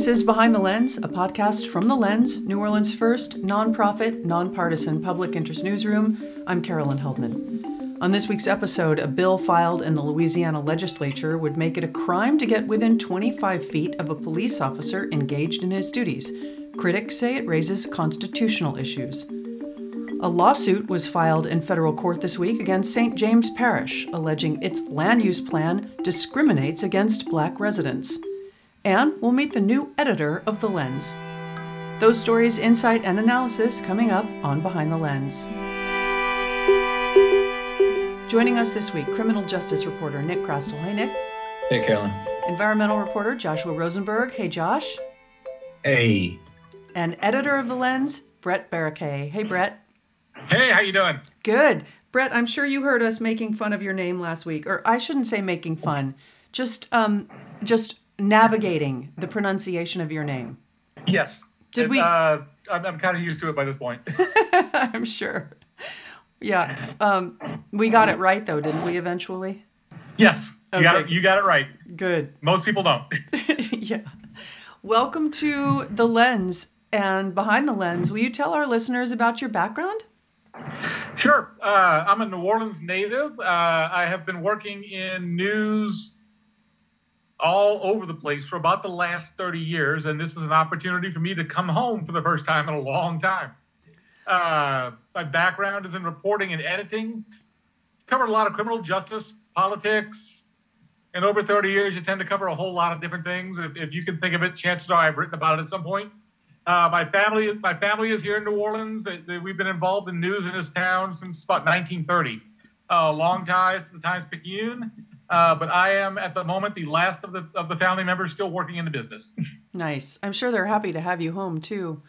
This is Behind the Lens, a podcast from The Lens, New Orleans' first nonprofit, nonpartisan public interest newsroom. I'm Carolyn Heldman. On this week's episode, a bill filed in the Louisiana legislature would make it a crime to get within 25 feet of a police officer engaged in his duties. Critics say it raises constitutional issues. A lawsuit was filed in federal court this week against St. James Parish, alleging its land use plan discriminates against black residents. And we'll meet the new editor of The Lens. Those stories, insight, and analysis coming up on Behind the Lens. Joining us this week, criminal justice reporter Nick Chrastil. Hey, Nick. Hey, Carolyn. Environmental reporter Joshua Rosenberg. Hey, Josh. Hey. And editor of The Lens, Brett Barrouquere. Hey, Brett. Hey, how you doing? Good. Brett, I'm sure you heard us making fun of your name last week. Or I shouldn't say making fun. Just um just navigating the pronunciation of your name. Yes. Did And, we Uh, I'm, I'm kind of used to it by this point. I'm sure. Yeah. Um we got it right though, didn't we eventually? yes. You got it. You got it right. Good. Most people don't. yeah. Welcome to The Lens and Behind the Lens. Will you tell our listeners about your background? sure. Uh, I'm a New Orleans native. Uh, I have been working in news all over the place for about the last 30 years, and this is an opportunity for me to come home for the first time in a long time. Uh, my background is in reporting and editing. Covered a lot of criminal justice, politics, and over 30 years, you tend to cover a whole lot of different things. If, if you can think of it, chances are I've written about it at some point. Uh, my family, my family is here in New Orleans. They, they- we've been involved in news in this town since about 1930. Uh, long ties to the Times Picayune, uh, but I am at the moment the last of the of the family members still working in the business. Nice. I'm sure they're happy to have you home too.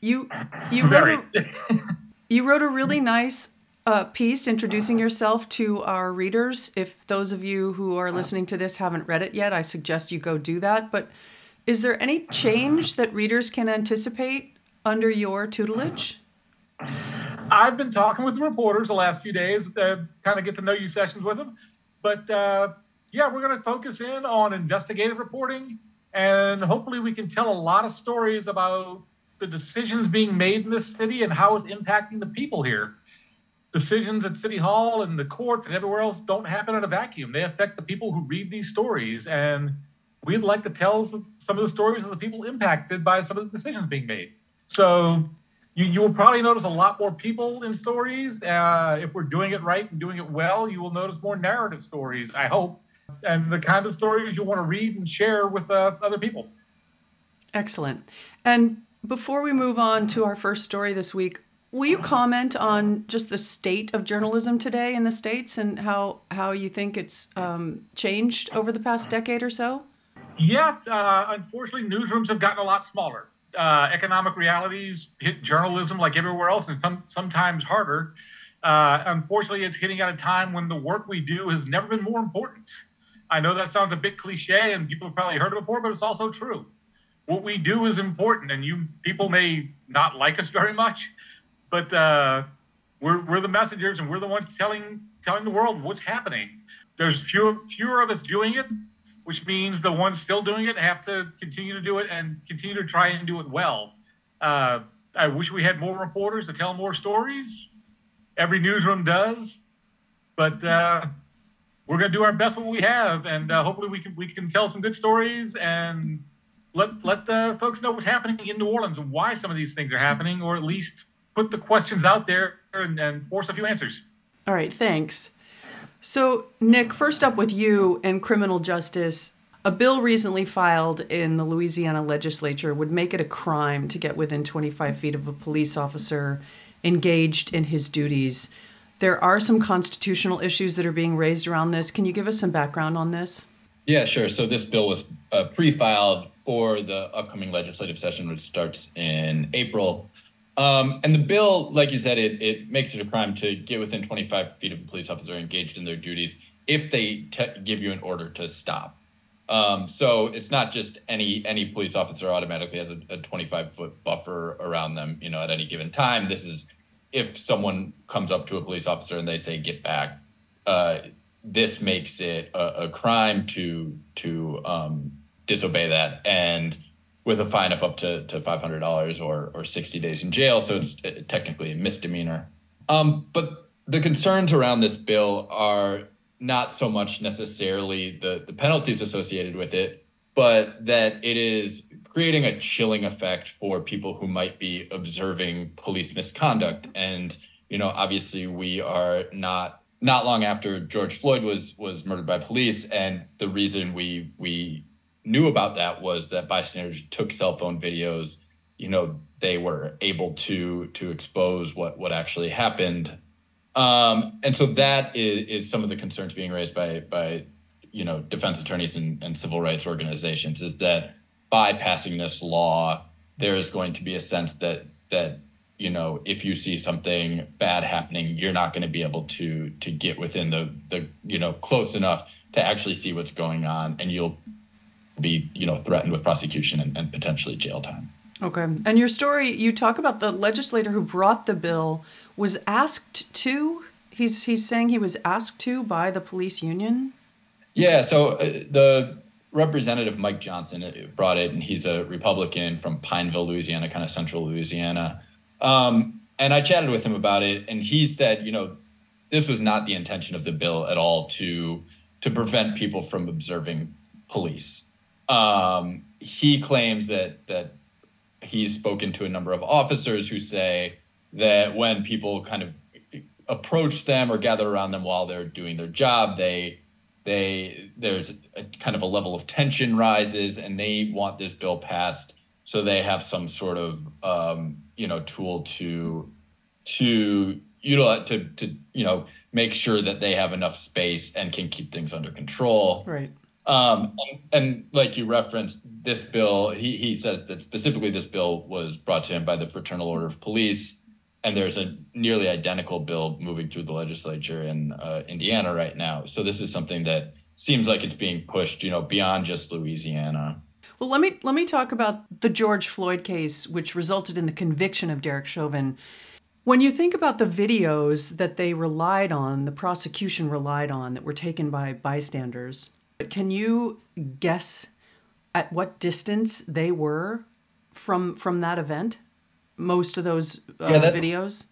You you wrote a, you wrote a really nice uh, piece introducing yourself to our readers. If those of you who are listening to this haven't read it yet, I suggest you go do that. But is there any change that readers can anticipate under your tutelage? I've been talking with the reporters the last few days, uh, kind of get to know you sessions with them. But uh, yeah, we're going to focus in on investigative reporting, and hopefully we can tell a lot of stories about the decisions being made in this city and how it's impacting the people here. Decisions at City Hall and the courts and everywhere else don't happen in a vacuum. They affect the people who read these stories, and we'd like to tell some of the stories of the people impacted by some of the decisions being made. So you, you will probably notice a lot more people in stories. Uh, if we're doing it right and doing it well, you will notice more narrative stories, I hope, and the kind of stories you want to read and share with uh, other people. Excellent. And before we move on to our first story this week, will you comment on just the state of journalism today in the states and how how you think it's um, changed over the past decade or so? Yeah, uh, unfortunately, newsrooms have gotten a lot smaller. Uh, economic realities hit journalism like everywhere else, and some, sometimes harder. Uh, unfortunately, it's hitting at a time when the work we do has never been more important. I know that sounds a bit cliche, and people have probably heard it before, but it's also true. What we do is important, and you people may not like us very much, but uh, we're, we're the messengers, and we're the ones telling telling the world what's happening. There's fewer fewer of us doing it, which means the ones still doing it have to continue to do it and continue to try and do it well. Uh, I wish we had more reporters to tell more stories. Every newsroom does, but uh, we're going to do our best what we have, and uh, hopefully we can we can tell some good stories and let let the folks know what's happening in New Orleans and why some of these things are happening, or at least put the questions out there and, and force a few answers. All right, thanks. So, Nick, first up with you and criminal justice. A bill recently filed in the Louisiana legislature would make it a crime to get within 25 feet of a police officer engaged in his duties. There are some constitutional issues that are being raised around this. Can you give us some background on this? Yeah, sure. So this bill was uh, pre-filed for the upcoming legislative session, which starts in April. Um, and the bill, like you said, it, it makes it a crime to get within 25 feet of a police officer engaged in their duties if they te- give you an order to stop. Um, so it's not just any any police officer automatically has a, a 25 foot buffer around them, you know, at any given time. This is if someone comes up to a police officer and they say get back. Uh, this makes it a, a crime to to um, disobey that, and with a fine of up to, to $500 or, or 60 days in jail. So it's uh, technically a misdemeanor. Um, but the concerns around this bill are not so much necessarily the, the penalties associated with it, but that it is creating a chilling effect for people who might be observing police misconduct. And, you know, obviously we are not not long after George Floyd was was murdered by police, and the reason we we knew about that was that bystanders took cell phone videos. You know, they were able to to expose what what actually happened, um, and so that is, is some of the concerns being raised by by you know defense attorneys and, and civil rights organizations is that by passing this law, there is going to be a sense that that you know if you see something bad happening you're not going to be able to to get within the the you know close enough to actually see what's going on and you'll be you know threatened with prosecution and, and potentially jail time. Okay. And your story you talk about the legislator who brought the bill was asked to he's he's saying he was asked to by the police union? Yeah so uh, the representative mike johnson uh, brought it and he's a republican from pineville louisiana kind of central louisiana. Um, and I chatted with him about it, and he said, you know, this was not the intention of the bill at all to to prevent people from observing police. Um, he claims that that he's spoken to a number of officers who say that when people kind of approach them or gather around them while they're doing their job, they they there's a kind of a level of tension rises, and they want this bill passed so they have some sort of um, you know tool to to utilize to to you know make sure that they have enough space and can keep things under control. Right. Um, and, and, like you referenced, this bill, he, he says that specifically this bill was brought to him by the Fraternal Order of Police. And there's a nearly identical bill moving through the legislature in uh, Indiana right now. So this is something that seems like it's being pushed, you know, beyond just Louisiana. Well, let me let me talk about the George Floyd case, which resulted in the conviction of Derek Chauvin. When you think about the videos that they relied on, the prosecution relied on, that were taken by bystanders, can you guess at what distance they were from from that event? Most of those uh, yeah, that, videos.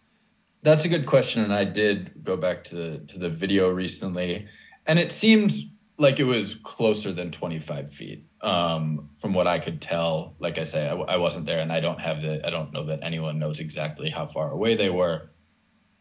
That's a good question, and I did go back to the to the video recently, and it seems like it was closer than 25 feet um, from what I could tell, like I say, I, I, wasn't there, and I don't have the, I don't know that anyone knows exactly how far away they were.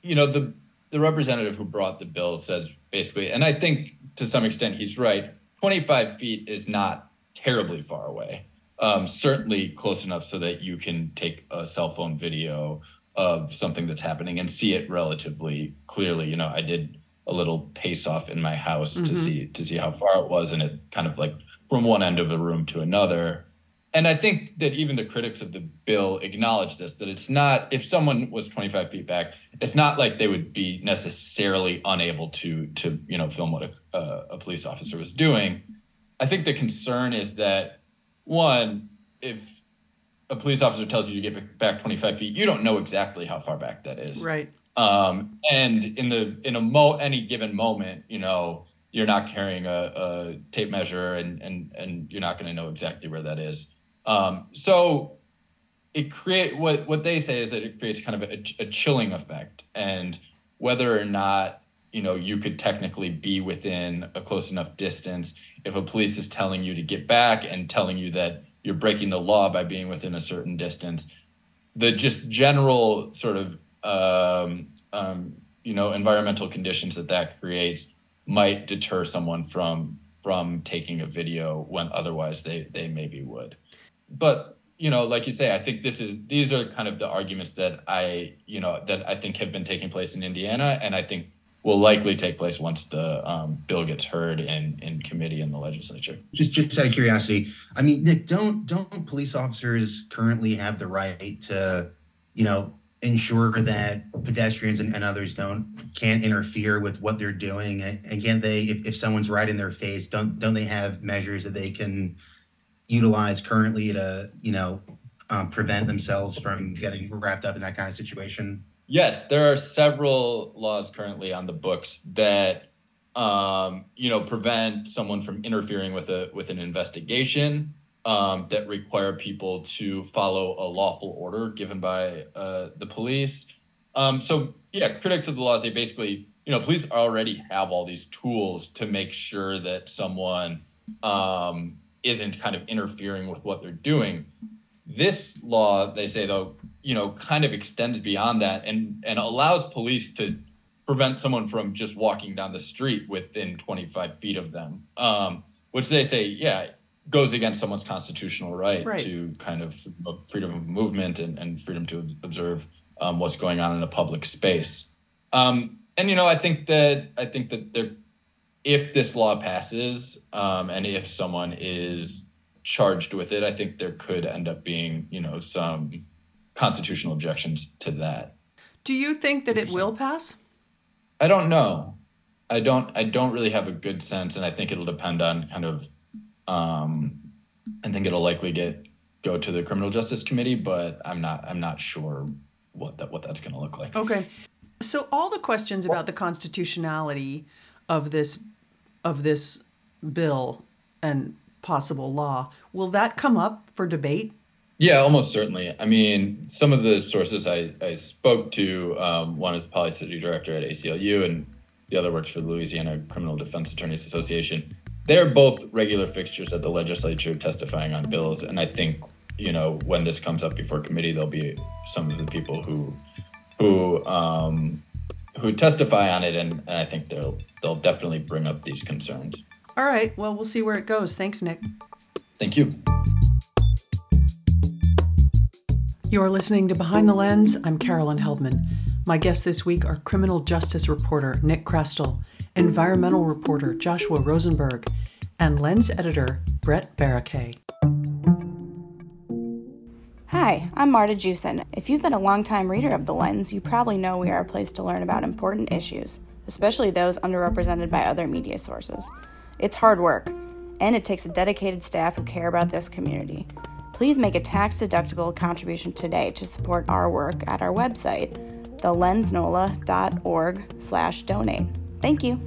You know, the the representative who brought the bill says basically, and I think to some extent he's right. 25 feet is not terribly far away. Um, certainly close enough so that you can take a cell phone video of something that's happening and see it relatively clearly. You know, I did a little pace off in my house mm-hmm. to see to see how far it was, and it kind of like from one end of the room to another. And I think that even the critics of the bill acknowledge this that it's not, if someone was 25 feet back, it's not like they would be necessarily unable to, to you know, film what a, uh, a police officer was doing. I think the concern is that, one, if a police officer tells you to get back 25 feet, you don't know exactly how far back that is. Right. Um, and in the in a mo any given moment, you know, you're not carrying a, a tape measure and and and you're not going to know exactly where that is. Um, so it create what what they say is that it creates kind of a, a chilling effect, and whether or not you know you could technically be within a close enough distance if a police is telling you to get back and telling you that you're breaking the law by being within a certain distance the just general sort of um, um, you know environmental conditions that that creates might deter someone from from taking a video when otherwise they they maybe would but you know like you say i think this is these are kind of the arguments that i you know that i think have been taking place in indiana and i think will likely take place once the um, bill gets heard in in committee in the legislature. Just just out of curiosity i mean nick don't don't police officers currently have the right to you know ensure that pedestrians and, and others don't can't interfere with what they're doing? And can they if, if someone's right in their face don't don't they have measures that they can utilize currently to you know um, prevent themselves from getting wrapped up in that kind of situation yes there are several laws currently on the books that um, you know prevent someone from interfering with a with an investigation um, that require people to follow a lawful order given by uh, the police. Um, so yeah, critics of the law say basically, you know, police already have all these tools to make sure that someone um, isn't kind of interfering with what they're doing. This law, they say though, you know, kind of extends beyond that and and allows police to prevent someone from just walking down the street within 25 feet of them, um, which they say, yeah, goes against someone's constitutional right, right. to kind of freedom of movement and, and freedom to observe um, what's going on in a public space. Um, and you know, I think that I think that there, if this law passes, um, and if someone is charged with it, I think there could end up being you know some constitutional objections to that. Do you think that it will pass? I don't know. I don't. I don't really have a good sense, and I think it'll depend on kind of. Um, I think it'll likely get go to the criminal justice committee, but I'm not. I'm not sure what that what that's going to look like. Okay. So all the questions about the constitutionality of this of this bill and possible law will that come up for debate yeah, almost certainly. I mean, some of the sources I, I spoke to, um, one is policy director at ACLU, and the other works for the Louisiana Criminal Defense Attorneys Association. They're both regular fixtures at the legislature testifying on bills, and I think you know when this comes up before committee, there'll be some of the people who who um, who testify on it, and, and I think they'll they'll definitely bring up these concerns. All right. Well, we'll see where it goes. Thanks, Nick. Thank you. You're listening to Behind the Lens. I'm Carolyn Heldman. My guests this week are criminal justice reporter Nick Chrastil, environmental reporter Joshua Rosenberg, and lens editor Brett Barrouquere. Hi, I'm Marta Jewson. If you've been a longtime reader of The Lens, you probably know we are a place to learn about important issues, especially those underrepresented by other media sources. It's hard work, and it takes a dedicated staff who care about this community please make a tax-deductible contribution today to support our work at our website, thelensnola.org slash donate. Thank you.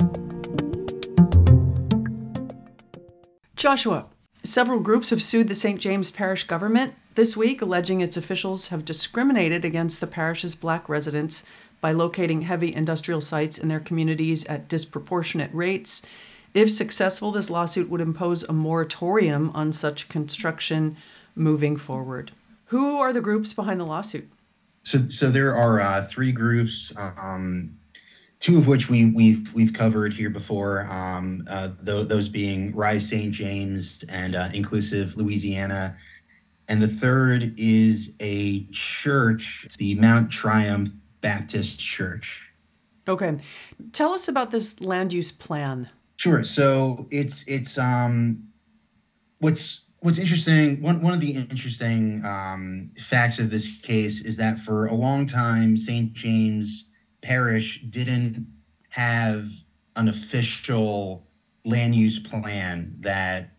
Joshua, several groups have sued the St. James Parish government this week, alleging its officials have discriminated against the parish's black residents by locating heavy industrial sites in their communities at disproportionate rates. If successful, this lawsuit would impose a moratorium on such construction moving forward. Who are the groups behind the lawsuit? So, so there are uh, three groups, um, two of which we, we've we've covered here before. Um, uh, th- those being Rise St. James and uh, Inclusive Louisiana, and the third is a church, it's the Mount Triumph Baptist Church. Okay, tell us about this land use plan. Sure. So it's it's um, what's what's interesting one, one of the interesting um, facts of this case is that for a long time st james parish didn't have an official land use plan that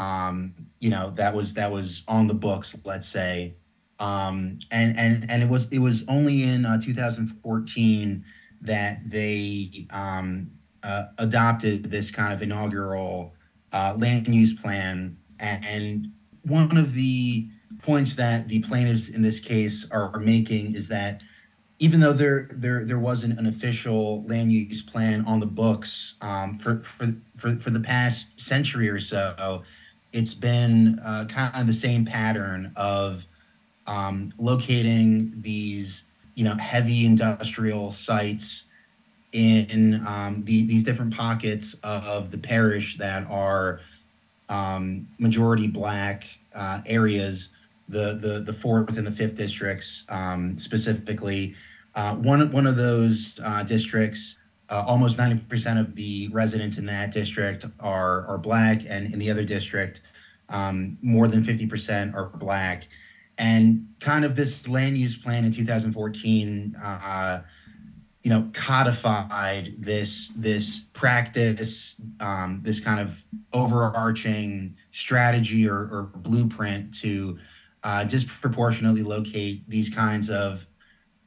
um, you know that was that was on the books let's say. Um, and and and it was it was only in uh, 2014 that they um, uh, adopted this kind of inaugural uh, land use plan. And one of the points that the plaintiffs in this case are, are making is that even though there there there wasn't an official land use plan on the books um, for, for for for the past century or so, it's been uh, kind of the same pattern of um, locating these you know heavy industrial sites in um, the, these different pockets of the parish that are um, majority black uh, areas, the, the the fourth and the fifth districts um, specifically. Uh, one one of those uh, districts, uh, almost ninety percent of the residents in that district are are black, and in the other district, um, more than fifty percent are black. And kind of this land use plan in 2014 uh, you know codified this this practice um, this kind of overarching strategy or, or blueprint to uh, disproportionately locate these kinds of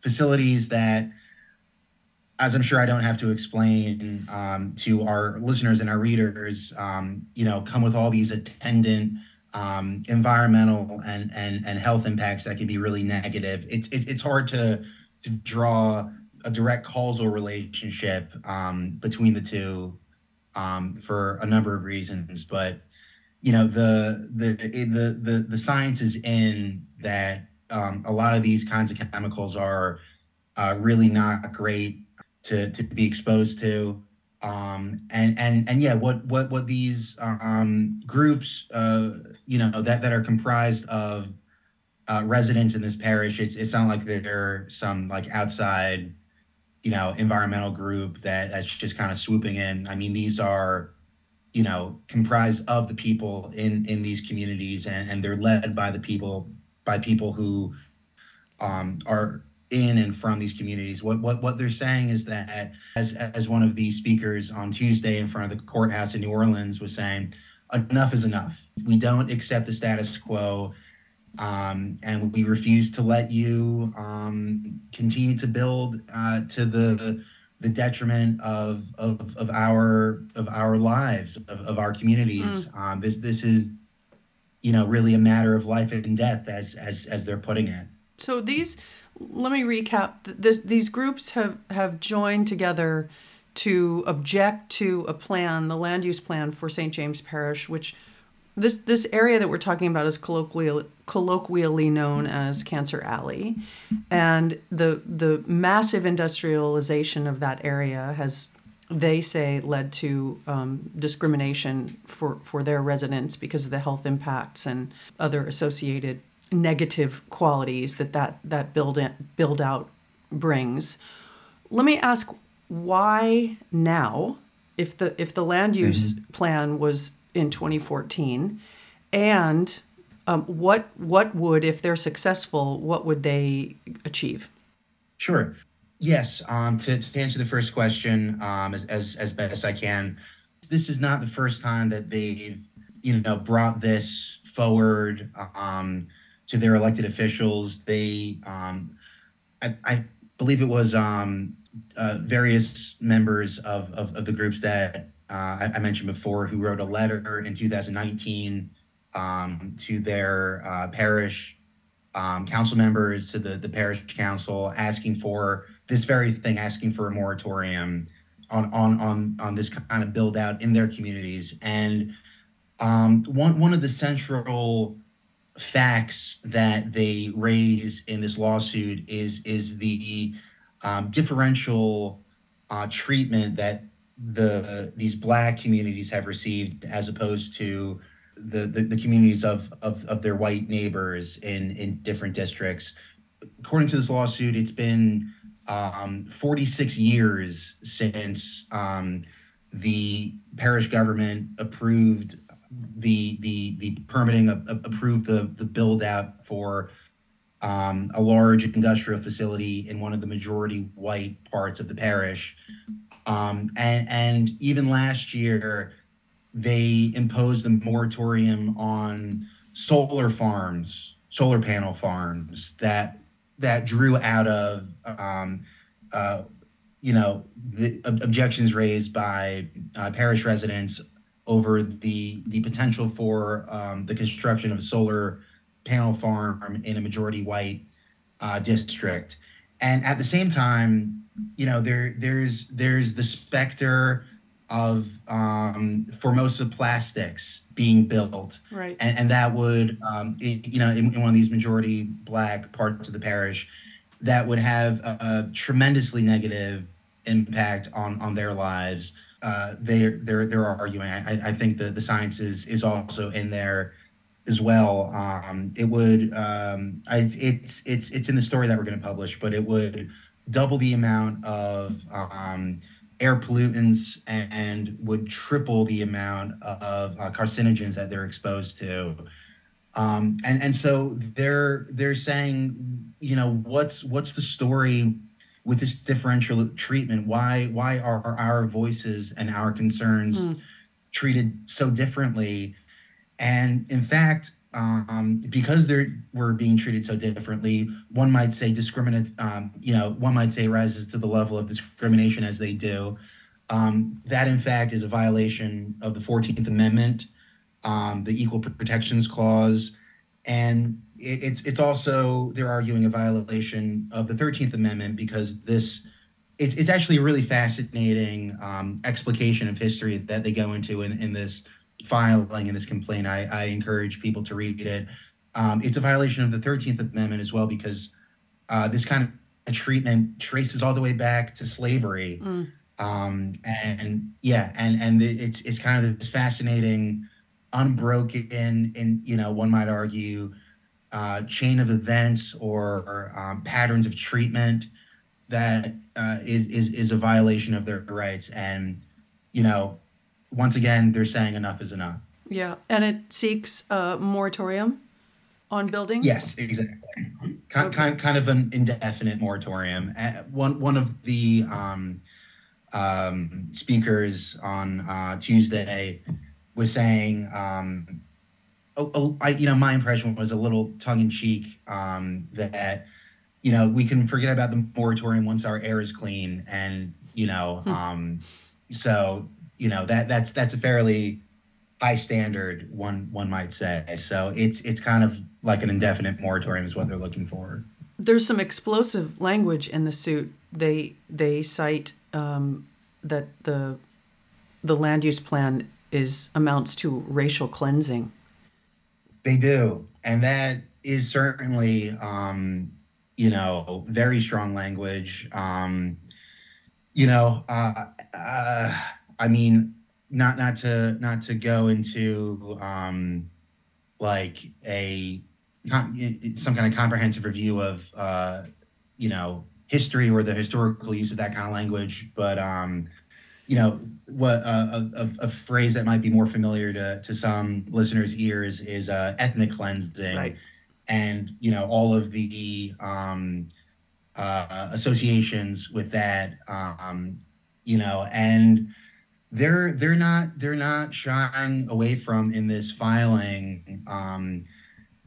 facilities that as i'm sure i don't have to explain um, to our listeners and our readers um, you know come with all these attendant um, environmental and, and and health impacts that can be really negative. It's it, it's hard to to draw a direct causal relationship um, between the two um, for a number of reasons, but you know the the the the, the science is in that um, a lot of these kinds of chemicals are uh, really not great to to be exposed to. Um, and and and yeah, what what what these um, groups, uh, you know, that that are comprised of uh, residents in this parish, it's it's not like they're some like outside, you know, environmental group that that's just kind of swooping in. I mean, these are, you know, comprised of the people in in these communities, and and they're led by the people by people who um, are in and from these communities. What what what they're saying is that, as as one of the speakers on Tuesday in front of the courthouse in New Orleans was saying, enough is enough. We don't accept the status quo, um, and we refuse to let you um, continue to build uh, to the the detriment of of, of our of our lives of, of our communities. Mm. Um, this this is you know really a matter of life and death as as as they're putting it. So these let me recap. This, these groups have, have joined together to object to a plan, the land use plan for St. James Parish, which this this area that we're talking about is colloquially colloquially known as Cancer Alley, and the the massive industrialization of that area has they say led to um, discrimination for for their residents because of the health impacts and other associated negative qualities that that, that build, in, build out brings. Let me ask why now, if the if the land use mm-hmm. plan was in 2014, and um, what what would if they're successful, what would they achieve? Sure. Yes. Um, to, to answer the first question um, as, as as best I can, this is not the first time that they've you know brought this forward. Um, to their elected officials. They, um, I, I, believe it was um, uh, various members of, of, of, the groups that uh, I, I, mentioned before who wrote a letter in 2019 um, to their uh, parish um, council members, to the, the parish council, asking for this very thing, asking for a moratorium on on on on this kind of build out in their communities. And um, one one of the central facts that they raise in this lawsuit is is the um, differential uh, treatment that the these black communities have received as opposed to the, the, the communities of, of of their white neighbors in in different districts. According to this lawsuit, it's been um, 46 years since um, the parish government approved the the the permitting uh, approved the the build out for um, a large industrial facility in one of the majority white parts of the parish. Um, and, and even last year, they imposed a moratorium on solar farms, solar panel farms that that drew out of um, uh, you know the objections raised by uh, parish residents over the the potential for um, the construction of a solar panel farm in a majority white uh, district, and at the same time, you know there there's there's the specter of um, Formosa plastics being built, right? And, and that would um, it, you know in, in one of these majority black parts of the parish, that would have a, a tremendously negative impact on on their lives uh, they're they're they're arguing. I, I think the the science is is also in there as well. Um, it would um, I, it's it's it's in the story that we're going to publish, but it would double the amount of um, air pollutants and would triple the amount of uh, carcinogens that they're exposed to. Um, and and so they're they're saying, you know, what's what's the story with this differential treatment why why are our voices and our concerns mm. treated so differently? And in fact um, because they were being treated so differently one might say discriminate um, you know one might say rises to the level of discrimination as they do. Um, that in fact is a violation of the 14th amendment um, the Equal Protections Clause, and it, it's it's also they're arguing a violation of the Thirteenth Amendment because this it's it's actually a really fascinating um, explication of history that they go into in, in this filing in this complaint. I, I encourage people to read it. Um, it's a violation of the Thirteenth Amendment as well because uh, this kind of treatment traces all the way back to slavery. Mm. Um, and yeah, and and it's it's kind of this fascinating, unbroken, and you know one might argue, uh, chain of events or um, patterns of treatment that uh, is is is a violation of their rights. And you know, once again, they're saying enough is enough. Yeah, and it seeks a moratorium on building. Yes, exactly. Kind, kind, kind of an indefinite moratorium. Uh, one one of the um, um, speakers on uh, Tuesday was saying, um, oh, oh, I, you know, my impression was a little tongue in cheek um, that, you know, we can forget about the moratorium once our air is clean, and you know, Hmm. um, so you know that that's that's a fairly high standard one one might say. So it's it's kind of like an indefinite moratorium is what they're looking for. There's some explosive language in the suit. They they cite um, that the the land use plan is amounts to racial cleansing. They do, and that is certainly, um, you know, very strong language. Um, you know, uh, uh, I mean, not not to not to go into um, like a some kind of comprehensive review of uh, you know history or the historical use of that kind of language, but um, you know what uh, a, a, a phrase that might be more familiar to, to some listeners' ears is uh, ethnic cleansing, Right. and you know all of the um, uh, associations with that, um, you know, and they're they're not they're not shying away from in this filing um,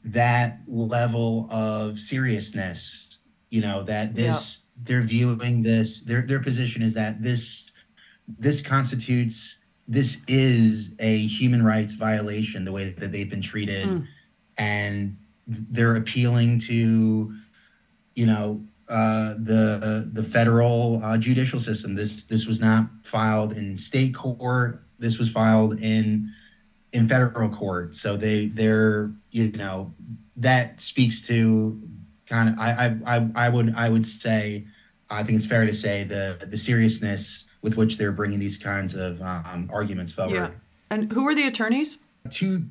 that level of seriousness, you know, that this they're viewing this their their position is that this this constitutes this is a human rights violation the way that they've been treated. Mm. and they're appealing to you know uh, the the federal uh, judicial system. This this was not filed in state court. This was filed in in federal court. So they they're you know that speaks to kind of I, I i i would i would say i think it's fair to say the the seriousness with which they're bringing these kinds of um, arguments forward Yeah. And who are the attorneys? two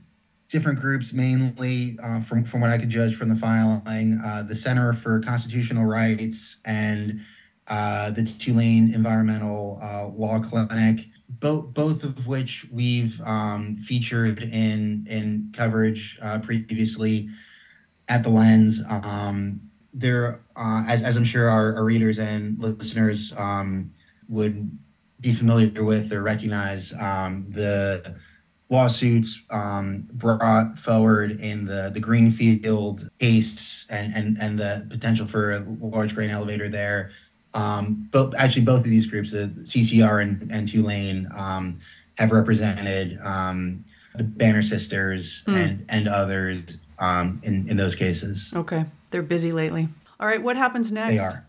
different groups, mainly uh, from from what I could judge from the filing, uh, the Center for Constitutional Rights and uh, the Tulane Environmental uh, Law Clinic. Both both of which we've um, featured in in coverage uh, previously at the Lens. Um, there, uh, as as I'm sure our, our readers and listeners um, would be familiar with or recognize, um, the lawsuits um, brought forward in the the Greenfield case and and and the potential for a large grain elevator there. Um, but actually, both of these groups, the CCR and, and Tulane, um, have represented um, the Banner Sisters Hmm. and and others um, in in those cases. Okay. They're busy lately. All right. What happens next? They are.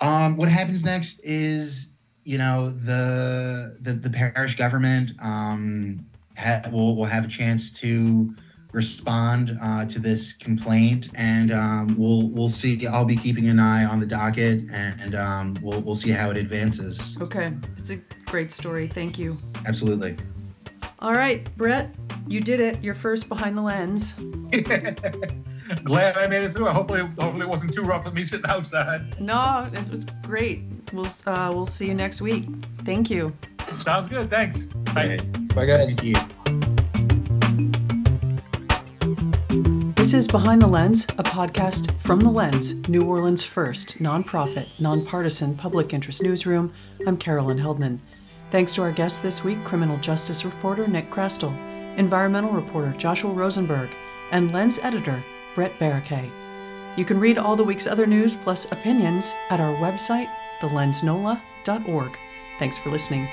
Um, what happens next is, you know, the the, the parish government um, ha- will will have a chance to respond uh, to this complaint, and um, we'll we'll see. I'll be keeping an eye on the docket, and um, we'll we'll see how it advances. Okay. It's a great story. Thank you. Absolutely. All right, Brett, you did it. You're first behind the lens. Glad I made it through. Hopefully, hopefully it wasn't too rough with me sitting outside. No, it was great. We'll uh, we'll see you next week. Thank you. Sounds good. Thanks. Bye. Bye, guys. Thank you. This is Behind the Lens, a podcast from The Lens, New Orleans' first nonprofit, nonpartisan public interest newsroom. I'm Carolyn Heldman. Thanks to our guest this week, criminal justice reporter Nick Chrastil, environmental reporter Joshua Rosenberg, and Lens editor Brett. You can read all the week's other news plus opinions at our website, thelensnola.org. Thanks for listening.